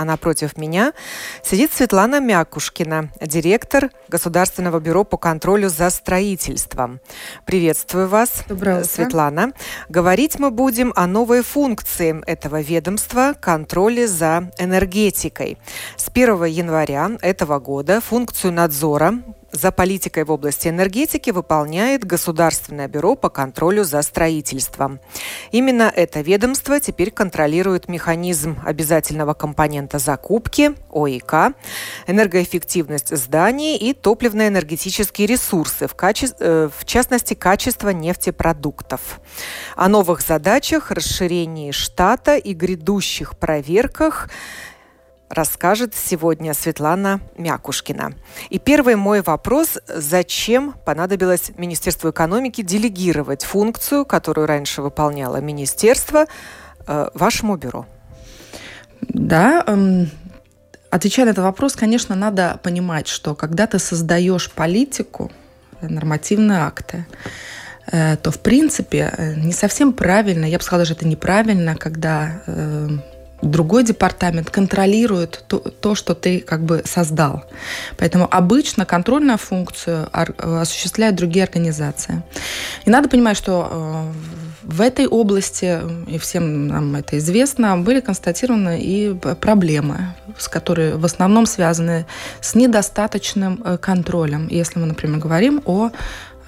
А напротив меня сидит Светлана Мякушкина, директор Государственного бюро по контролю за строительством. Приветствую вас, Доброе утро. Светлана. Говорить мы будем о новой функции этого ведомства – контроле за энергетикой. С 1 января этого года функцию надзора за политикой в области энергетики выполняет Государственное бюро по контролю за строительством. Именно это ведомство теперь контролирует механизм обязательного компонента закупки, ОИК, энергоэффективность зданий и топливно-энергетические ресурсы, в, каче... Э, в частности, качество нефтепродуктов. О новых задачах, расширении штата и грядущих проверках расскажет сегодня Светлана Мякушкина. И первый мой вопрос, зачем понадобилось Министерству экономики делегировать функцию, которую раньше выполняло Министерство, э, вашему бюро? Да, эм, отвечая на этот вопрос, конечно, надо понимать, что когда ты создаешь политику, нормативные акты, э, то, в принципе, э, не совсем правильно, я бы сказала, даже это неправильно, когда другой департамент контролирует то, то, что ты как бы создал. Поэтому обычно контрольную функцию осуществляют другие организации. И надо понимать, что э, в этой области, и всем нам это известно, были констатированы и проблемы, с которые в основном связаны с недостаточным э, контролем. Если мы, например, говорим о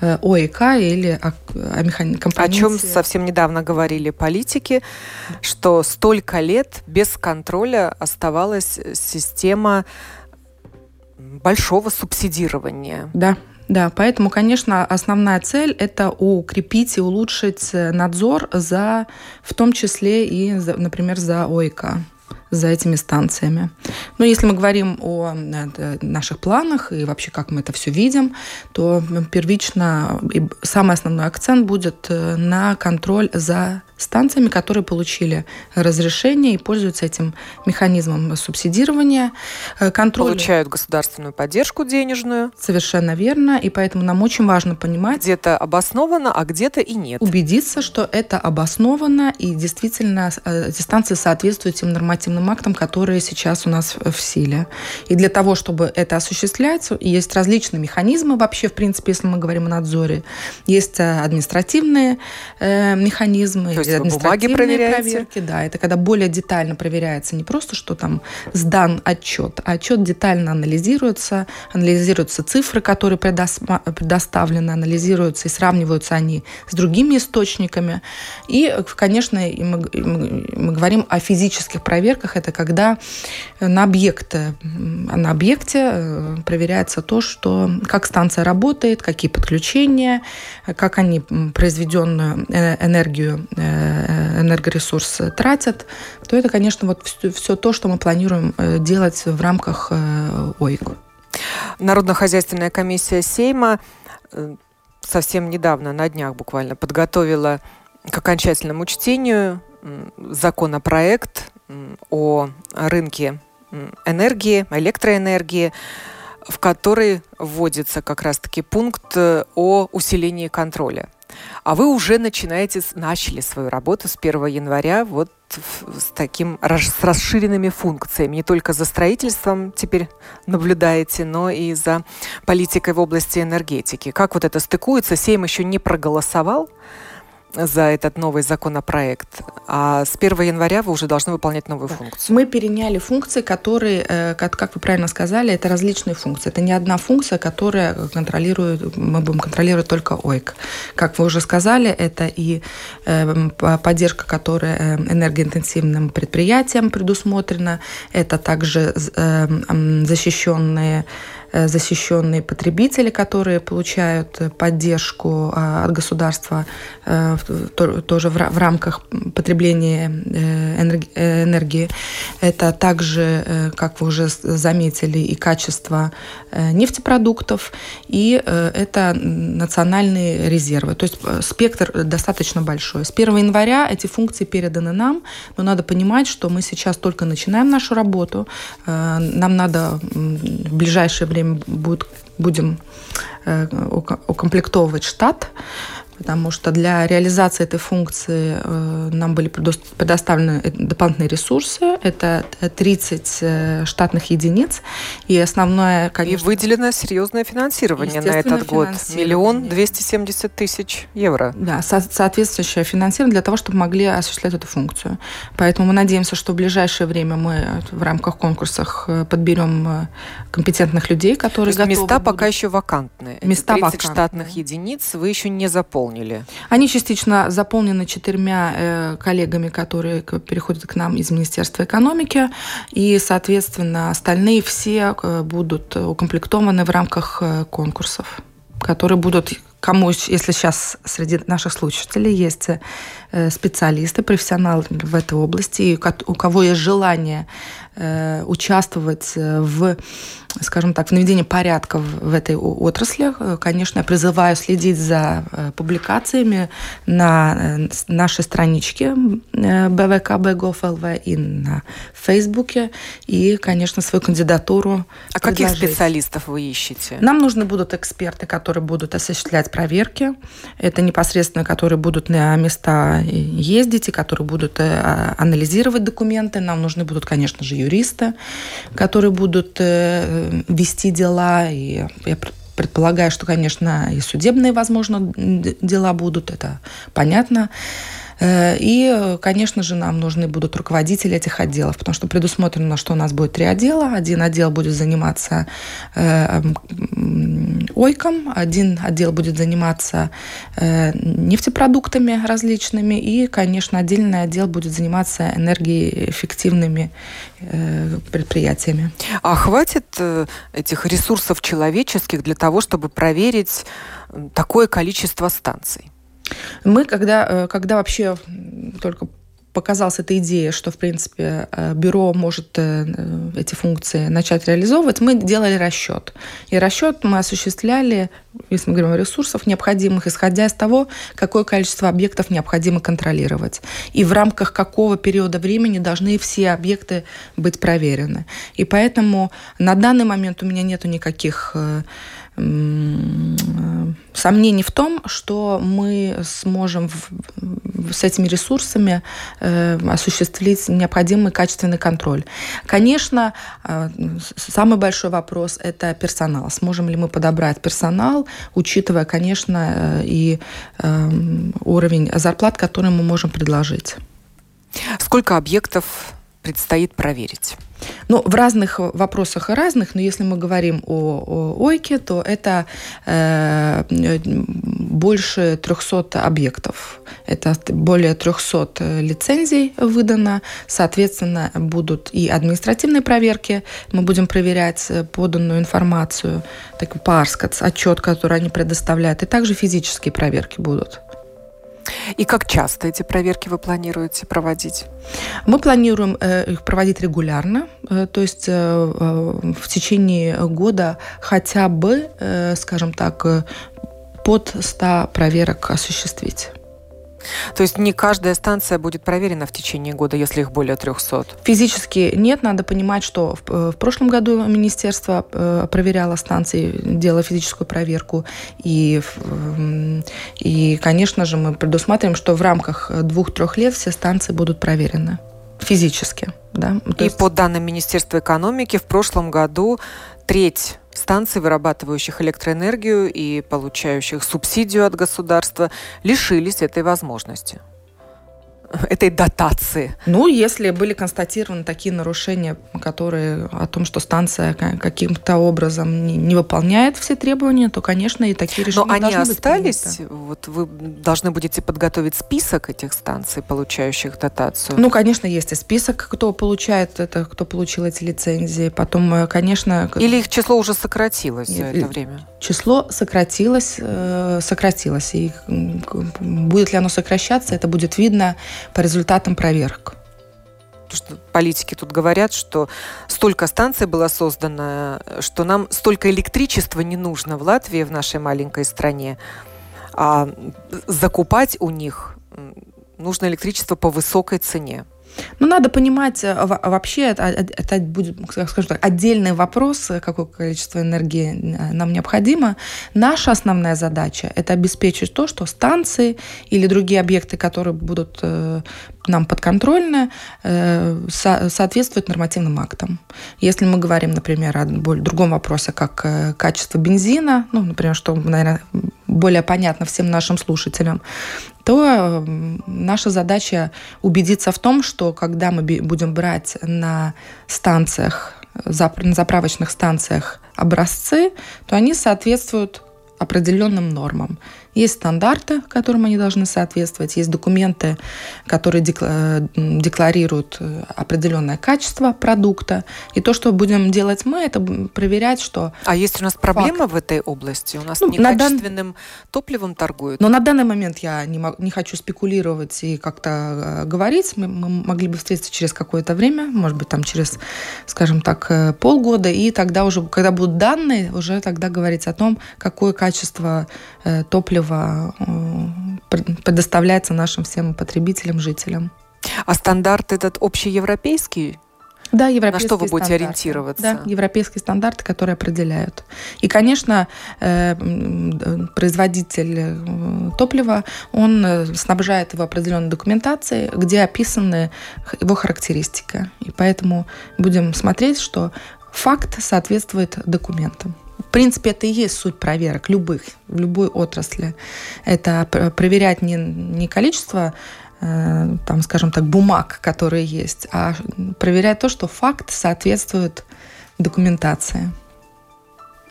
Э, ОИК или о, о механи... компоненте. О чем совсем недавно говорили политики, что столько лет без контроля оставалась система большого субсидирования. Да, да, поэтому, конечно, основная цель – это укрепить и улучшить надзор за, в том числе и, например, за ОИК за этими станциями. Но если мы говорим о э, наших планах и вообще как мы это все видим, то первично и самый основной акцент будет э, на контроль за станциями, которые получили разрешение и пользуются этим механизмом субсидирования. Э, контроль... Получают государственную поддержку денежную. Совершенно верно. И поэтому нам очень важно понимать... Где-то обосновано, а где-то и нет. Убедиться, что это обосновано и действительно станции соответствуют тем нормативным актам, которые сейчас у нас в силе. И для того, чтобы это осуществлять, есть различные механизмы вообще, в принципе, если мы говорим о надзоре. Есть э, административные э, механизмы, То есть бумаги проверяете? Да, это когда более детально проверяется не просто, что там сдан отчет, а отчет детально анализируется, анализируются цифры, которые предоставлены, анализируются и сравниваются они с другими источниками. И, конечно, мы, мы говорим о физических проверках, это когда на объекте, на объекте э, проверяется то, что как станция работает, какие подключения, как они произведенную э, энергию Э, энергоресурс тратят, то это, конечно, вот все, все то, что мы планируем делать в рамках ОИК. Народно-хозяйственная комиссия Сейма совсем недавно, на днях буквально, подготовила к окончательному чтению законопроект о рынке энергии, электроэнергии, в который вводится как раз-таки пункт о усилении контроля а вы уже начинаете, начали свою работу с 1 января вот с таким с расширенными функциями. Не только за строительством теперь наблюдаете, но и за политикой в области энергетики. Как вот это стыкуется? Сейм еще не проголосовал за этот новый законопроект. А с 1 января вы уже должны выполнять новую да. функцию. Мы переняли функции, которые, э, как, как вы правильно сказали, это различные функции. Это не одна функция, которая контролирует, мы будем контролировать только ОИК. Как вы уже сказали, это и э, поддержка, которая э, энергоинтенсивным предприятиям предусмотрена, это также защищенные защищенные потребители, которые получают поддержку а, от государства тоже в рамках потребления энергии. Это также, как вы уже заметили, и качество нефтепродуктов, и это национальные резервы. То есть спектр достаточно большой. С 1 января эти функции переданы нам, но надо понимать, что мы сейчас только начинаем нашу работу. Э, нам надо в ближайшее время будет, будем э, укомплектовывать штат потому что для реализации этой функции э, нам были предоставлены дополнительные ресурсы. Это 30 э, штатных единиц. И основное, конечно... И выделено серьезное финансирование на этот год. Миллион двести семьдесят тысяч евро. Да, со соответствующее финансирование для того, чтобы могли осуществлять эту функцию. Поэтому мы надеемся, что в ближайшее время мы в рамках конкурсов э, подберем компетентных людей, которые готовы места будут... пока еще вакантные. Места 30 вакантные. штатных единиц вы еще не заполнили заполнили? Они частично заполнены четырьмя э, коллегами, которые переходят к нам из Министерства экономики. И, соответственно, остальные все э, будут укомплектованы в рамках э, конкурсов, которые будут кому, если сейчас среди наших слушателей есть специалисты, профессионалы в этой области, и у кого есть желание участвовать в скажем так, в наведении порядка в этой отрасли. Конечно, я призываю следить за э, публикациями на э, нашей страничке bvkb.gov.lv э, и на Фейсбуке. И, конечно, свою кандидатуру А предложить. каких специалистов вы ищете? Нам нужны будут эксперты, которые будут осуществлять проверки. Это непосредственно, которые будут на места ездить и которые будут анализировать документы. Нам нужны будут, конечно же, юристы, которые будут вести дела. И я предполагаю, что, конечно, и судебные, возможно, дела будут, это понятно. Э, и, конечно же, нам нужны будут руководители этих отделов, потому что предусмотрено, что у нас будет три отдела. Один отдел будет заниматься э, ойком, один отдел будет заниматься э, нефтепродуктами различными, и, конечно, отдельный отдел будет заниматься энергоэффективными предприятиями. А хватит этих ресурсов человеческих для того, чтобы проверить такое количество станций? Мы, когда, э, когда вообще только показалась эта идея, что, в принципе, э, бюро может э, эти функции начать реализовывать, мы делали расчет. И расчет мы осуществляли, если мы говорим о ресурсах необходимых, исходя из того, какое количество объектов необходимо контролировать. И в рамках какого периода времени должны все объекты быть проверены. И поэтому на данный момент у меня нет никаких сомнений в том, что мы сможем с этими ресурсами э, осуществить необходимый качественный контроль. Конечно, э, самый большой вопрос – это персонал. Сможем ли мы подобрать персонал, учитывая, конечно, э, и уровень зарплат, который мы можем предложить. Сколько объектов предстоит проверить? Ну, в разных вопросах и разных, но если мы говорим о, о ОЙКе, то это э, больше 300 объектов. Это более 300 лицензий выдано. Соответственно, будут и административные проверки. Мы будем проверять поданную информацию, так парскац, отчет, который они предоставляют. И также физические проверки будут. И как часто эти проверки вы планируете проводить? Мы планируем э, их проводить регулярно, э, то есть э, в течение года хотя бы, скажем так, под 100 проверок осуществить. То есть не каждая станция будет проверена в течение года, если их более 300? Физически нет. Надо понимать, что в, э, в прошлом году министерство э, проверяло станции, делало физическую проверку. И, и, конечно же, мы предусматриваем, что в рамках двух-трех лет все станции будут проверены физически. Да? То и есть... по данным Министерства экономики в прошлом году треть станций, вырабатывающих электроэнергию и получающих субсидию от государства, лишились этой возможности. Этой дотации? Ну, если были констатированы такие нарушения, которые о том, что станция каким-то образом не, не выполняет все требования, то, конечно, и такие решения Но они остались? Быть вот вы должны будете подготовить список этих станций, получающих дотацию? Ну, конечно, есть и список, кто получает это, кто получил эти лицензии. Потом, э, конечно... Или их число уже сократилось за это время? Число сократилось, э, сократилось. И будет ли оно сокращаться, это будет видно по результатам проверок. Потому что политики тут говорят, что столько станций было создано, что нам столько электричества не нужно в Латвии, в нашей маленькой стране. А закупать у них нужно электричество по высокой цене. Ну, надо понимать, э, вообще это, это будет, скажем так, отдельный вопрос, какое количество энергии э, нам необходимо. Наша основная задача – это обеспечить то, что станции или другие объекты, которые будут э, нам подконтрольны, соответствуют нормативным актам. Если мы говорим, например, о другом вопросе, как качество бензина, ну, например, что, наверное, более понятно всем нашим слушателям, то наша задача убедиться в том, что когда мы будем брать на станциях, на заправочных станциях образцы, то они соответствуют определенным нормам. Есть стандарты, которым они должны соответствовать, есть документы, которые декларируют э, определенное качество продукта. И то, что будем делать мы, это проверять, что... А есть у нас проблема факт. в этой области? У нас ну, некачественным дан... топливом торгуют? Но на данный момент я не, не хочу спекулировать и как-то э, говорить. Мы, мы могли бы встретиться через какое-то время, может быть, там через, скажем так, э, полгода, и тогда уже, когда будут данные, уже тогда говорить о том, какое качество топлива топливо э, предоставляется нашим всем потребителям, жителям. А стандарт этот общеевропейский? Да, европейские На что вы будете стандарты. ориентироваться? Да, европейские стандарты, которые определяют. И, конечно, э, производитель э, топлива, он снабжает его определенной документацией, где описаны его характеристики. И поэтому будем смотреть, что факт соответствует документам. В принципе, это и есть суть проверок любых, в любой отрасли. Это проверять не, не количество э, там, скажем так, бумаг, которые есть, а проверять то, что факт соответствует документации.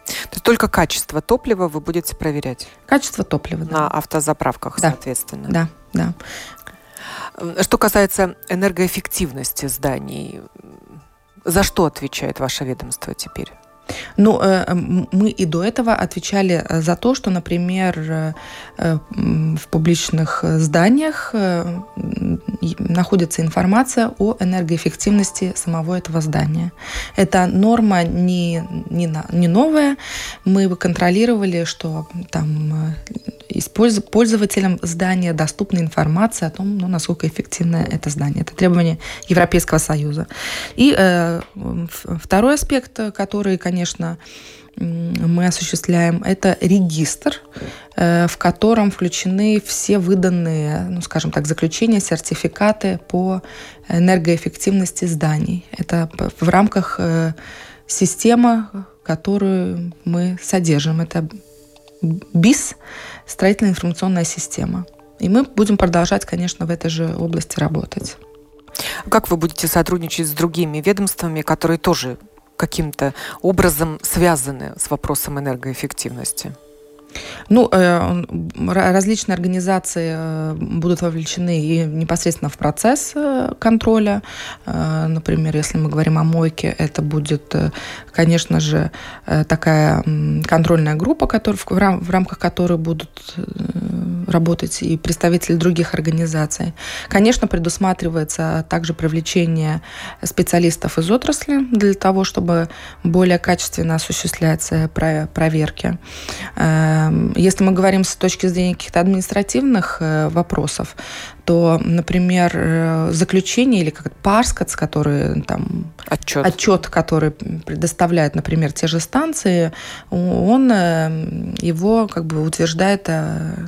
То есть только качество топлива вы будете проверять? Качество топлива, да. На автозаправках, да. соответственно. Да, да. Что касается энергоэффективности зданий, за что отвечает ваше ведомство теперь? Ну, э, мы и до этого отвечали э, за то, что, например, э, в публичных зданиях находится информация о энергоэффективности самого этого здания. Эта норма не, не, не новая. Мы контролировали, что там пользователям здания доступна информация о том, ну, насколько эффективно это здание. Это требование Европейского Союза. И э, второй аспект, который, конечно, мы осуществляем, это регистр, э, в котором включены все выданные, ну, скажем так, заключения, сертификаты по энергоэффективности зданий. Это в рамках э, системы, которую мы содержим. Это БИС, строительная информационная система. И мы будем продолжать, конечно, в этой же области работать. Как вы будете сотрудничать с другими ведомствами, которые тоже каким-то образом связаны с вопросом энергоэффективности? Ну, э, различные организации э, будут вовлечены и непосредственно в процесс э, контроля. Например, если мы говорим о мойке, это будет, конечно же, такая контрольная группа, в рамках которой будут работать и представители других организаций. Конечно, предусматривается также привлечение специалистов из отрасли для того, чтобы более качественно осуществлять проверки. Эм, если мы говорим с точки зрения каких-то административных э, вопросов, то, например, э, заключение или как парскац, который там отчет. отчет, который предоставляют, например, те же станции, он э, его как бы утверждает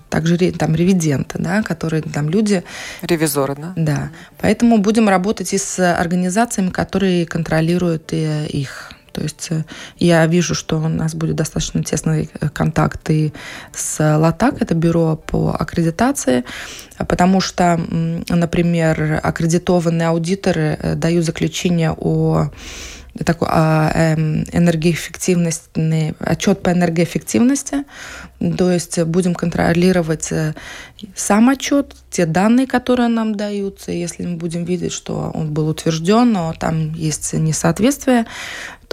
также там ревиденты, да, которые там люди. Ревизоры, да? Да. Поэтому будем работать и с организациями, которые контролируют их. То есть э, я вижу, что у нас будет достаточно тесный э, контакт и с ЛАТАК, это бюро по аккредитации, потому что, например, аккредитованные аудиторы э, дают заключение о такой а, эм, энергоэффективностный отчет по энергоэффективности. То есть будем контролировать сам отчет, те данные, которые нам даются. Если мы будем видеть, что он был утвержден, но там есть несоответствие,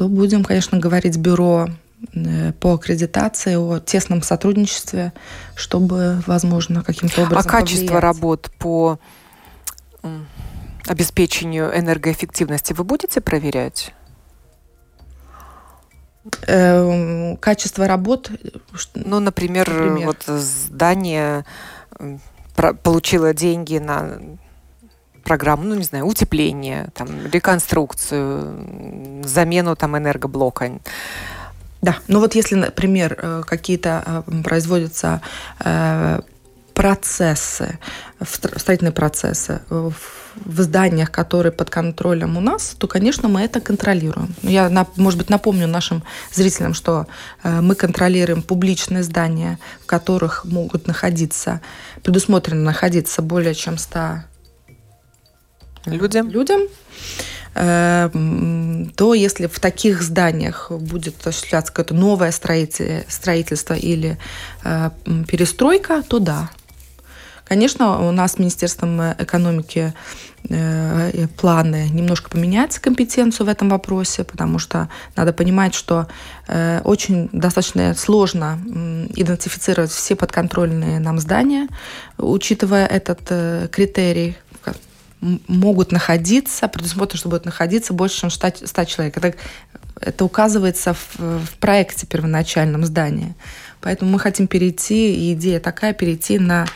то будем, конечно, говорить бюро э, по аккредитации, о тесном сотрудничестве, чтобы, возможно, каким-то образом А качество повлиять. работ по обеспечению энергоэффективности вы будете проверять? Э, качество работ. Ну, например, например, вот здание получило деньги на программу, ну, не знаю, утепление, там, реконструкцию, замену там энергоблока. Да, ну вот если, например, э, какие-то э, производятся процессы, строительные процессы в зданиях, которые под контролем у нас, то, конечно, мы это контролируем. Я, может быть, напомню нашим зрителям, что э, мы контролируем публичные здания, в которых могут находиться, предусмотрено находиться более чем 100 людям. людям. Э, то если в таких зданиях будет осуществляться какое-то новое строительство или э, перестройка, то да, Конечно, у нас с Министерством экономики э, планы немножко поменять компетенцию в этом вопросе, потому что надо понимать, что э, очень достаточно сложно идентифицировать все подконтрольные нам здания, учитывая этот критерий, могут находиться, предусмотрено, что будет находиться больше, чем 100, 100 человек. Это, это указывается в, в проекте первоначальном здания. Поэтому мы хотим перейти, и идея такая, перейти на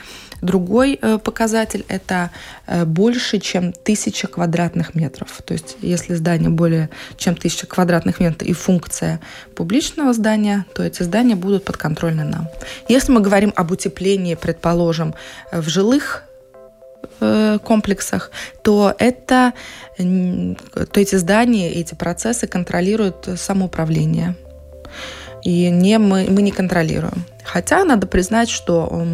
Другой э, показатель – это э, больше, чем тысяча квадратных метров. То есть если здание более чем тысяча квадратных метров и функция публичного здания, то эти здания будут подконтрольны нам. Если мы говорим об утеплении, предположим, э, в жилых комплексах, то это то эти здания, эти процессы контролирует самоуправление и не, мы, мы не контролируем. Хотя надо признать, что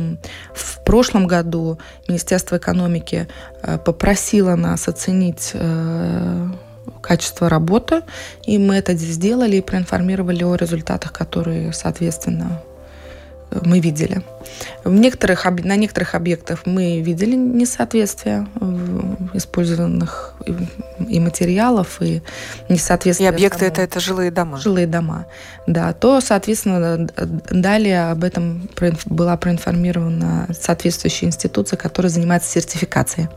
в прошлом году Министерство экономики э, попросило нас оценить э, качество работы, и мы это сделали и проинформировали о результатах, которые, соответственно, мы видели. В некоторых, на некоторых объектах мы видели несоответствие использованных и материалов, и несоответствие. И объекты это, это жилые дома. Жилые дома, да. То, соответственно, далее об этом была проинформирована соответствующая институция, которая занимается сертификацией.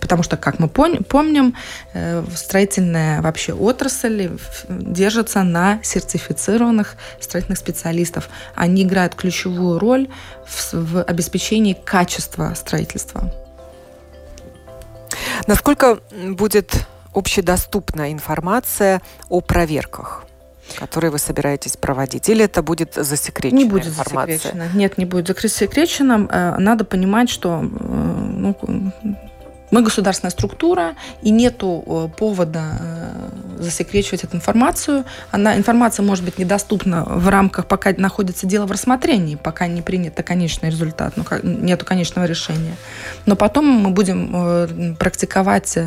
Потому что, как мы помним, э, строительная вообще отрасль держится на сертифицированных строительных специалистов. Они играют ключевую роль в, в обеспечении качества строительства. Насколько будет общедоступна информация о проверках? которые вы собираетесь проводить? Или это будет засекречена Не будет информация? засекречено. Нет, не будет засекречено. Э, надо понимать, что э, ну, мы государственная структура, и нету э, повода э, засекречивать эту информацию. Она, информация может быть недоступна в рамках, пока находится дело в рассмотрении, пока не принят конечный результат, ну, нету конечного решения. Но потом мы будем э, практиковать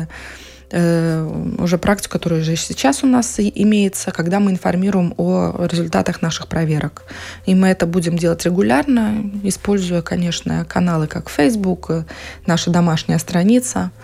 уже практику, которая уже сейчас у нас имеется, когда мы информируем о результатах наших проверок. И мы это будем делать регулярно, используя, конечно, каналы как Facebook, э, наша домашняя страница –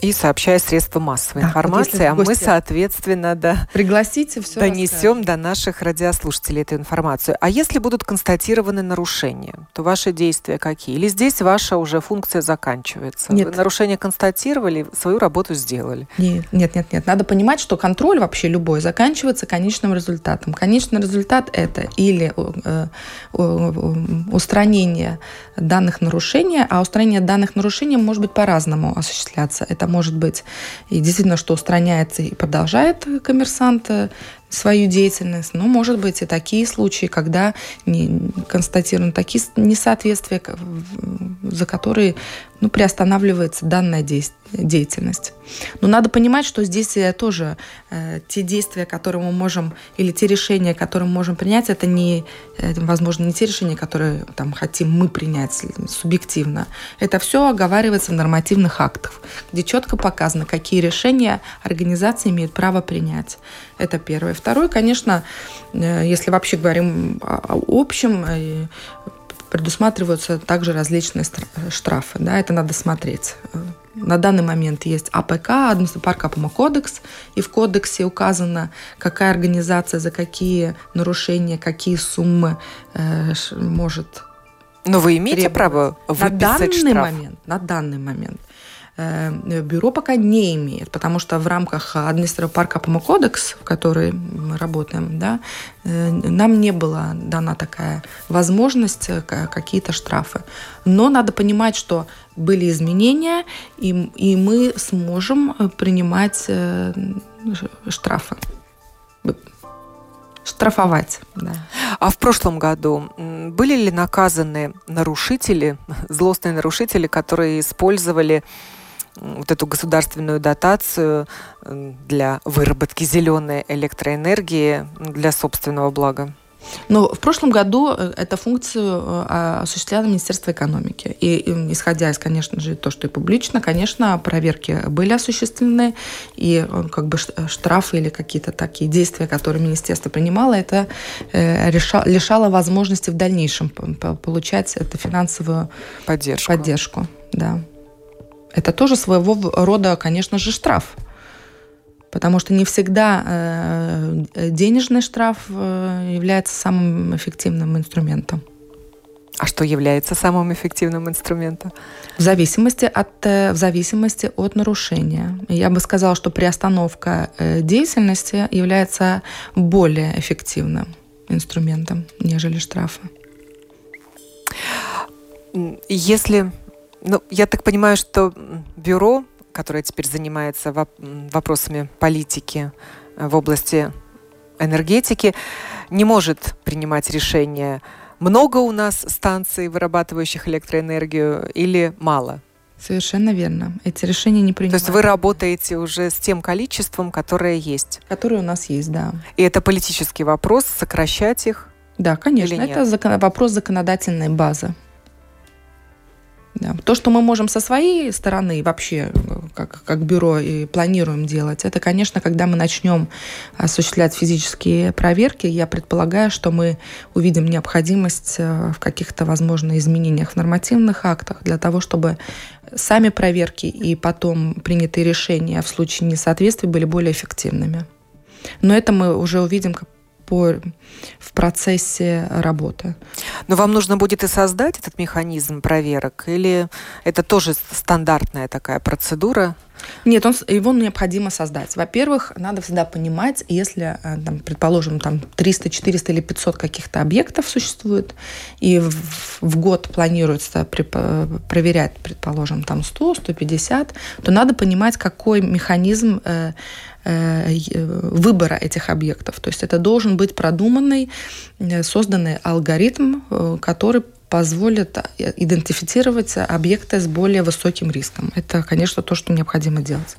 и сообщая средства массовой да, информации, вот а мы, соответственно, да, пригласите все донесем до наших радиослушателей эту информацию. А если будут констатированы нарушения, то ваши действия какие? Или здесь ваша уже функция заканчивается? Нет. Вы нарушение констатировали, свою работу сделали? Нет, нет, нет, нет. Надо понимать, что контроль вообще любой заканчивается конечным результатом. Конечный результат это или э, устранение данных нарушений, а устранение данных нарушений может быть по-разному осуществляться. Это может быть и действительно, что устраняется и продолжает коммерсант свою деятельность. Но, может быть, и такие случаи, когда не констатированы такие несоответствия, за которые ну, приостанавливается данная деятельность. Но надо понимать, что здесь тоже э, те действия, которые мы можем, или те решения, которые мы можем принять, это не, это, возможно, не те решения, которые там, хотим мы принять субъективно. Это все оговаривается в нормативных актах, где четко показано, какие решения организация имеет право принять. Это первое. Второе, конечно, э, если вообще говорим о общем, э, предусматриваются также различные штрафы. Да, это надо смотреть. На данный момент есть АПК, административный кодекс, и в кодексе указано, какая организация за какие нарушения, какие суммы э, может но вы имеете требовать. право выписать на данный штраф? момент, на данный момент Э, бюро пока не имеет, потому что в рамках административного парка Помо кодекс, в который мы работаем, да, э, нам не была дана такая возможность э, какие-то штрафы. Но надо понимать, что были изменения, и, и мы сможем принимать штрафы штрафовать. Да. А в прошлом году были ли наказаны нарушители, злостные нарушители, которые использовали вот эту государственную дотацию для выработки зеленой электроэнергии для собственного блага? Но в прошлом году э, эту функцию э, осуществляло Министерство экономики. И, исходя из, конечно же, то, что и публично, конечно, проверки были осуществлены, и э, как бы штрафы или какие-то такие действия, которые министерство принимало, это лишало возможности в дальнейшем получать эту финансовую поддержку. поддержку да это тоже своего рода, конечно же, штраф. Потому что не всегда э, денежный штраф э, является самым эффективным инструментом. А что является самым эффективным инструментом? В зависимости от, э, в зависимости от нарушения. Я бы сказала, что приостановка деятельности является более эффективным инструментом, нежели штрафы. Если ну, я так понимаю, что бюро, которое теперь занимается вопросами политики э, в области энергетики, не может принимать решения, много у нас станций, вырабатывающих электроэнергию, или мало? Совершенно верно. Эти решения не принимаются. То есть вы работаете уже с тем количеством, которое есть? Которое у нас есть, да. И это политический вопрос, сокращать их? Да, конечно. Это закон... вопрос законодательной базы. То, что мы можем со своей стороны вообще, как, как бюро, и планируем делать, это, конечно, когда мы начнем осуществлять физические проверки, я предполагаю, что мы увидим необходимость э, в каких-то, возможно, изменениях в нормативных актах для того, чтобы сами проверки и потом принятые решения в случае несоответствия были более эффективными. Но это мы уже увидим по, в процессе работы. Но вам нужно будет и создать этот механизм проверок, или это тоже стандартная такая процедура? Нет, он, его необходимо создать. Во-первых, надо всегда понимать, если, э, там, предположим, там 300, 400 или 500 каких-то объектов существует, и в, в год планируется при, проверять, предположим, там 100, 150, то надо понимать, какой механизм э, э, выбора этих объектов. То есть это должен быть продуманный, э, созданный алгоритм, э, который позволит э, идентифицировать объекты с более высоким риском. Это, конечно, то, что необходимо делать.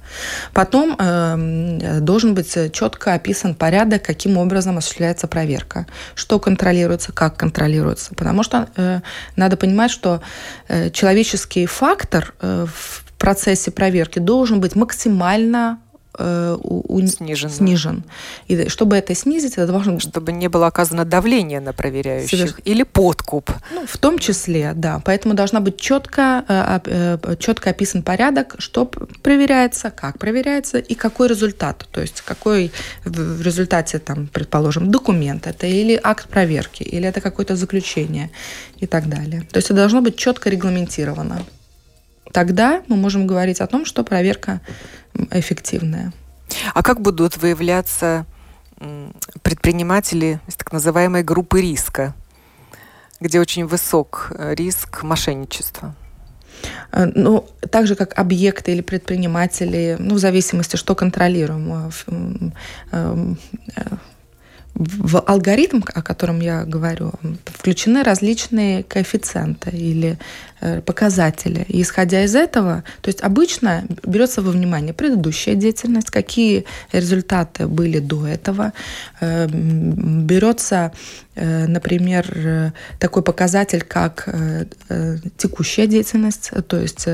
Потом э, должен быть четко описан порядок, каким образом осуществляется проверка, что контролируется, как контролируется. Потому что э, надо понимать, что э, человеческий фактор э, в процессе проверки должен быть максимально э, у, снижен. снижен. И чтобы это снизить, это должно... Чтобы не было оказано давление на проверяющих Соверш... или подкуп. Ну, в том числе, да. Поэтому должна быть четко, э, э, четко описан порядок, что проверяется, как проверяется и какой результат. То есть какой в результате, там, предположим, документ это или акт проверки, или это какое-то заключение и так далее. То есть это должно быть четко регламентировано тогда мы можем говорить о том, что проверка эффективная. А как будут выявляться предприниматели из так называемой группы риска, где очень высок э, риск мошенничества? Э, ну, так же, как объекты или предприниматели, ну, в зависимости, что контролируем. Э, в алгоритм, о котором я говорю, включены различные коэффициенты или э, показатели. И исходя из этого, то есть обычно берется во внимание предыдущая деятельность, какие результаты были до этого, э, берется например, такой показатель, как текущая деятельность, то есть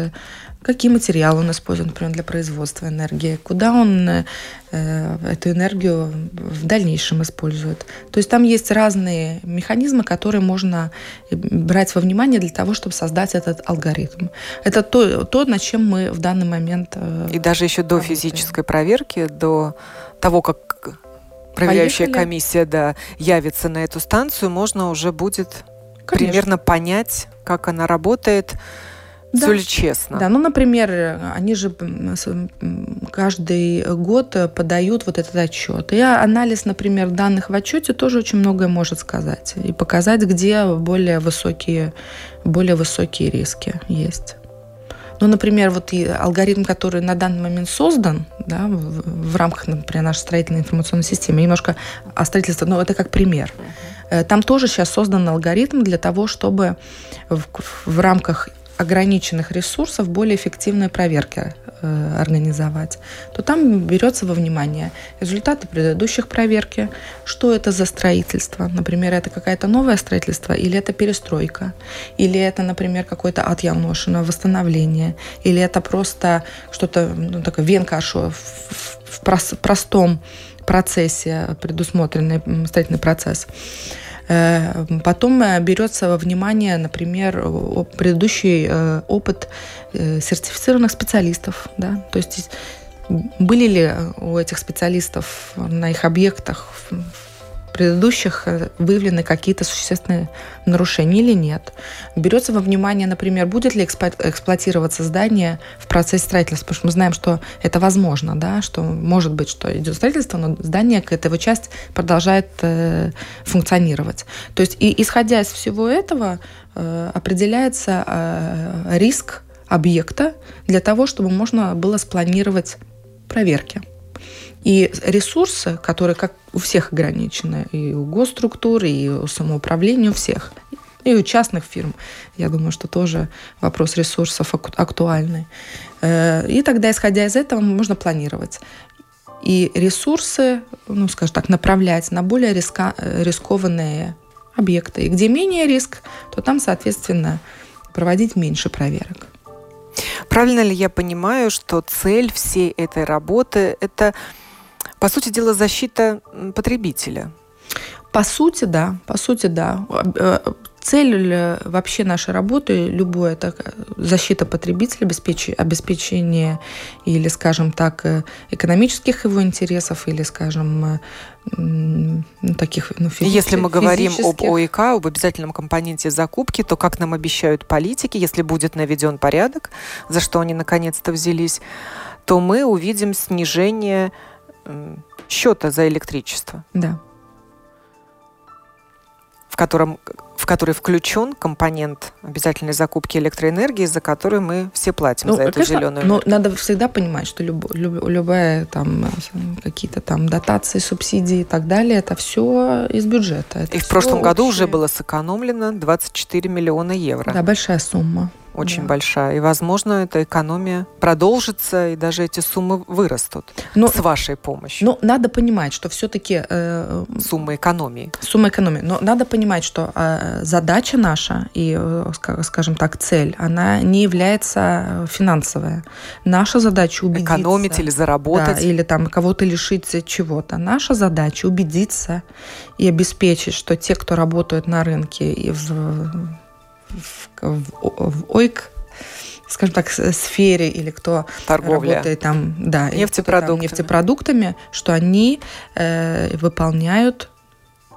какие материалы он использует, например, для производства энергии, куда он э, эту энергию в дальнейшем использует. То есть там есть разные механизмы, которые можно брать во внимание для того, чтобы создать этот алгоритм. Это то, то над чем мы в данный момент э, И даже еще до работаем. физической проверки, до того, как проверяющая Поехали. комиссия да, явится на эту станцию, можно уже будет Конечно. примерно понять, как она работает, да. Все ли честно? Да, ну, например, они же каждый год подают вот этот отчет. И анализ, например, данных в отчете тоже очень многое может сказать. И показать, где более высокие, более высокие риски есть. Ну, например, вот и алгоритм, который на данный момент создан да, в, в рамках, например, нашей строительной информационной системы, немножко о строительстве, но это как пример. Uh-huh. Там тоже сейчас создан алгоритм для того, чтобы в, в рамках ограниченных ресурсов более эффективные проверки э, организовать, то там берется во внимание результаты предыдущих проверки, что это за строительство. Например, это какое-то новое строительство, или это перестройка, или это, например, какое-то отъявношено восстановление, или это просто что-то, ну, такое венка в, в простом процессе, предусмотренный строительный процесс. Э, потом э, берется во внимание, например, предыдущий э, опыт сертифицированных специалистов. Да? То есть были ли у этих специалистов на их объектах предыдущих э, выявлены какие-то существенные нарушения или нет. Берется во внимание, например, будет ли эксплуатироваться здание в процессе строительства, потому что мы знаем, что это возможно, да, что может быть, что идет строительство, но здание, какая-то его часть продолжает э, функционировать. То есть, и исходя из всего этого, э, определяется э, риск объекта для того, чтобы можно было спланировать проверки. И ресурсы, которые как у всех ограничены, и у госструктур, и у самоуправления, у всех, и у частных фирм. Я думаю, что тоже вопрос ресурсов актуальный. Э, и тогда, исходя из этого, можно планировать. И ресурсы, ну, скажем так, направлять на более риска, рискованные объекты. И где менее риск, то там, соответственно, проводить меньше проверок. Правильно ли я понимаю, что цель всей этой работы – это по сути дела, защита потребителя. По сути, да. По сути, да. Э, цель вообще нашей работы, любое, это защита потребителя, обеспечение, или, скажем так, э, экономических его интересов, или, скажем, э, ну, таких ну, физи- Если мы говорим об ОИК, об обязательном компоненте закупки, то, как нам обещают политики, если будет наведен порядок, за что они наконец-то взялись, то мы увидим снижение счета за электричество. Да. В котором в который включен компонент обязательной закупки электроэнергии, за который мы все платим ну, за эту конечно, зеленую. Но надо всегда понимать, что люб, люб, любая там какие-то там дотации, субсидии и так далее, это все из бюджета. Это и в прошлом общее. году уже было сэкономлено 24 миллиона евро. Да, большая сумма очень да. большая. И, возможно, эта экономия продолжится, и даже эти суммы вырастут но, с вашей помощью. Но надо понимать, что все-таки... Э, сумма экономии. Сумма экономии. Но надо понимать, что э, задача наша и, э, скажем так, цель, она не является финансовая. Наша задача убедиться... Экономить или заработать. Да, или там кого-то лишить чего-то. Наша задача убедиться и обеспечить, что те, кто работают на рынке и в в, в ОИК, скажем так, сфере или кто Торговля. работает там, да, нефтепродуктами. Там, нефтепродуктами, что они э, выполняют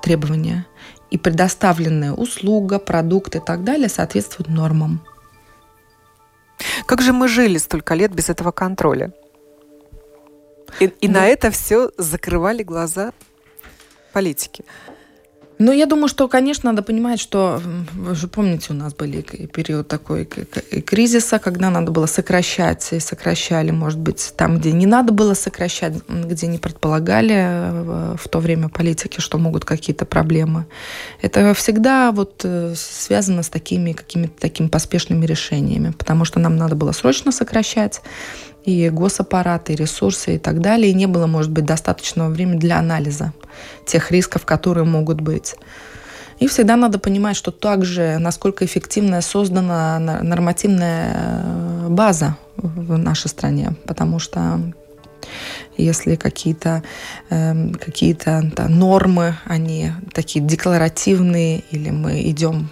требования и предоставленная услуга, продукт и так далее соответствуют нормам. Как же мы жили столько лет без этого контроля? И, и ну, на это все закрывали глаза политики. Ну, я думаю, что, конечно, надо понимать, что вы же помните, у нас были период такой кризиса, когда надо было сокращать, и сокращали, может быть, там, где не надо было сокращать, где не предполагали э, в то время политики, что могут какие-то проблемы. Это всегда вот э, связано с такими какими-то такими поспешными решениями, потому что нам надо было срочно сокращать и госаппараты, и ресурсы и так далее. И не было, может быть, достаточного времени для анализа тех рисков, которые могут быть. И всегда надо понимать, что также, насколько эффективно создана нормативная э, база в нашей стране, потому что если какие-то э, какие нормы, они такие декларативные, или мы идем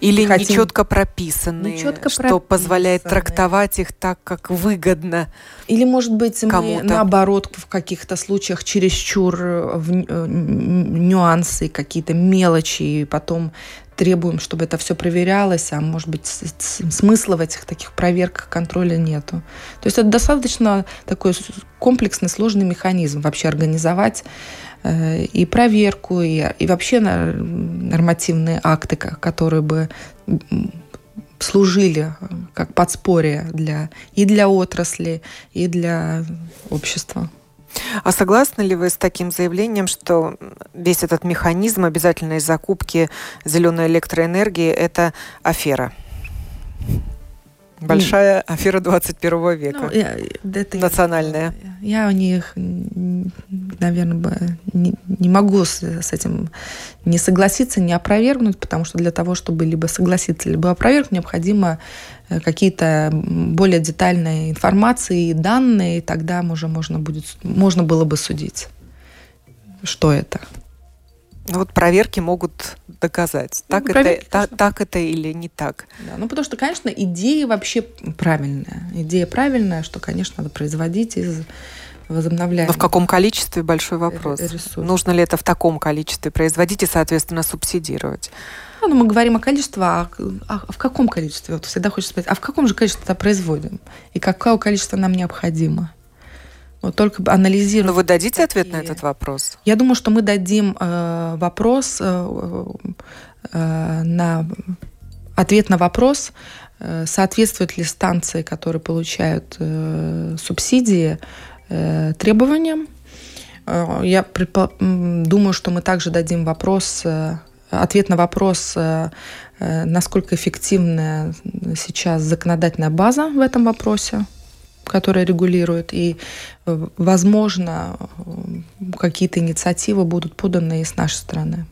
или хотим... нечетко прописанные, нечетко что прописанные. позволяет трактовать их так, как выгодно. Или, может быть, мы наоборот в каких-то случаях чересчур э, в э, нюансы, какие-то мелочи, и потом требуем, чтобы это все проверялось, а может быть смысла в этих таких проверках контроля нету. То есть это достаточно такой комплексный, сложный механизм вообще организовать и проверку, и, и вообще нормативные акты, которые бы служили как подспорье для, и для отрасли, и для общества. А согласны ли вы с таким заявлением, что весь этот механизм обязательной закупки зеленой электроэнергии – это афера? Большая афера 21 века. Ну, я, это национальная. Я, я у них, наверное, не, не могу с, с этим не согласиться, не опровергнуть, потому что для того, чтобы либо согласиться, либо опровергнуть, необходимо э, какие-то более детальные информации и данные, и тогда уже можно, будет, можно было бы судить, что это. Ну вот проверки могут доказать, ну, так, проверки, это, так, так это или не так. Да, ну потому что, конечно, идея вообще правильная. Идея правильная, что, конечно, надо производить из возобновляемых. Но в каком количестве большой вопрос. Ресурсов. Нужно ли это в таком количестве производить и, соответственно, субсидировать? Ну, ну мы говорим о количестве, а, а в каком количестве? Вот всегда хочется спросить, а в каком же количестве это производим? И какое количество нам необходимо? Вот только анализируем. Но вы дадите такие... ответ на этот вопрос? Я думаю, что мы дадим э, вопрос э, э, на ответ на вопрос, э, соответствуют ли станции, которые получают э, субсидии, э, требованиям. Э, я предпо... думаю, что мы также дадим вопрос, э, ответ на вопрос, э, насколько эффективна сейчас законодательная база в этом вопросе которая регулирует, и, возможно, какие-то инициативы будут поданы и с нашей стороны.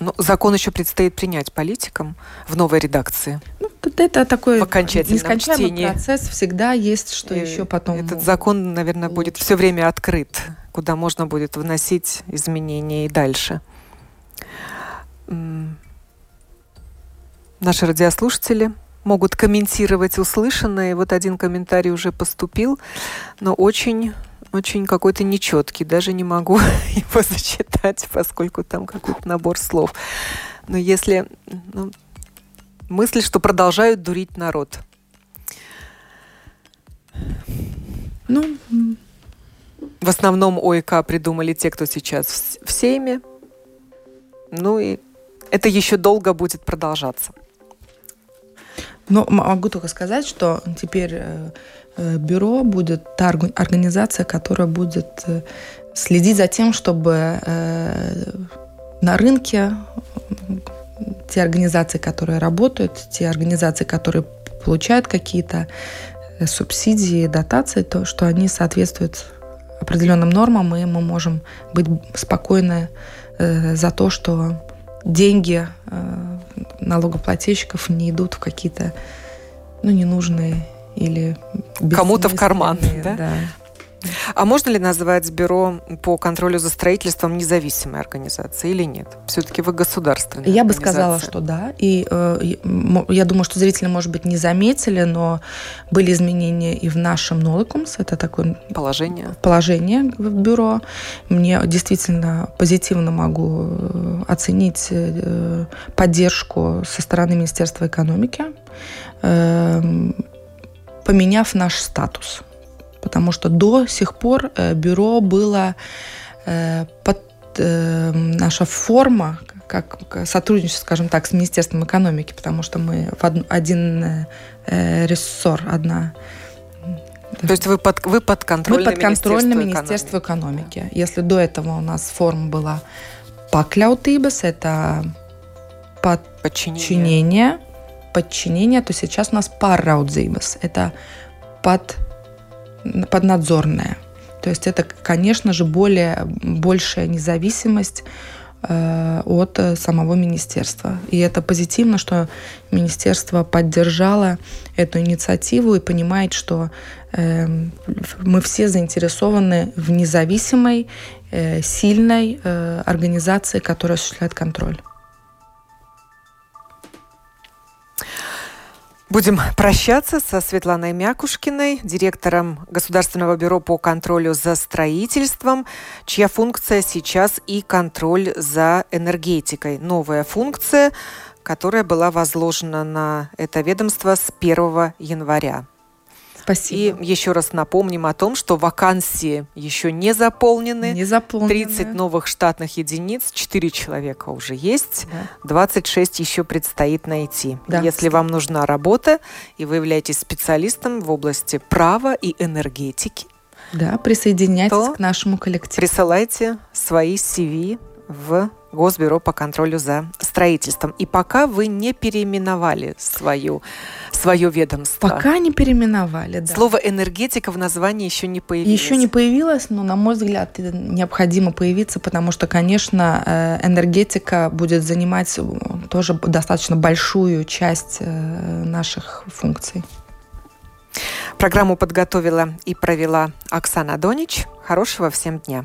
Ну, закон еще предстоит принять политикам в новой редакции. Ну, это такой нескончаемый чтении. процесс. Всегда есть, что и еще потом... Этот закон, наверное, лучше. будет все время открыт, куда можно будет вносить изменения и дальше. Наши радиослушатели могут комментировать услышанное. Вот один комментарий уже поступил, но очень очень какой-то нечеткий, даже не могу его зачитать, поскольку там какой-то набор слов. Но если ну, мысль, что продолжают дурить народ. Ну, в основном ОИК придумали те, кто сейчас в Сейме. Ну и это еще долго будет продолжаться. Но могу только сказать, что теперь э, бюро будет та организация, которая будет э, следить за тем, чтобы на рынке те организации, которые работают, те организации, которые получают какие-то субсидии, дотации, то, что они соответствуют определенным нормам, и мы можем быть спокойны за то, что деньги э, налогоплательщиков не идут в какие-то ну, ненужные или кому-то в карман, да? да. А можно ли назвать бюро по контролю за строительством независимой организацией или нет? Все-таки вы государственная Я бы сказала, что да. И э, я думаю, что зрители, может быть, не заметили, но были изменения и в нашем Ноликумс. Это такое положение. положение в бюро. Мне действительно позитивно могу э, оценить э, поддержку со стороны Министерства экономики, э, поменяв наш статус потому что до сих пор э, бюро было э, под э, наша форма, как сотрудничество, скажем так, с Министерством экономики, потому что мы в од, один э, рессор, одна. То есть вы под, вы под контролем Мы под контролем Министерства экономики. экономики. Если до этого у нас форма была покляутыбас, это под подчинение, подчинение, то сейчас у нас параудзибас, это под, поднадзорное. То есть это, конечно же, более, большая независимость э, от самого министерства. И это позитивно, что министерство поддержало эту инициативу и понимает, что э, мы все заинтересованы в независимой, э, сильной э, организации, которая осуществляет контроль. Будем прощаться со Светланой Мякушкиной, директором Государственного бюро по контролю за строительством, чья функция сейчас и контроль за энергетикой. Новая функция, которая была возложена на это ведомство с 1 января. Спасибо. И еще раз напомним о том, что вакансии еще не заполнены. Не заполнены. 30 новых штатных единиц, 4 человека уже есть, да. 26 еще предстоит найти. Да. Если вам нужна работа, и вы являетесь специалистом в области права и энергетики, да, присоединяйтесь к нашему коллективу. Присылайте свои CV в Госбюро по контролю за строительством. И пока вы не переименовали свою, свое ведомство. Пока не переименовали, да. Слово энергетика в названии еще не появилось. Еще не появилось, но, на мой взгляд, необходимо появиться, потому что, конечно, э, энергетика будет занимать тоже достаточно большую часть э, наших функций. Программу подготовила и провела Оксана Донич. Хорошего всем дня.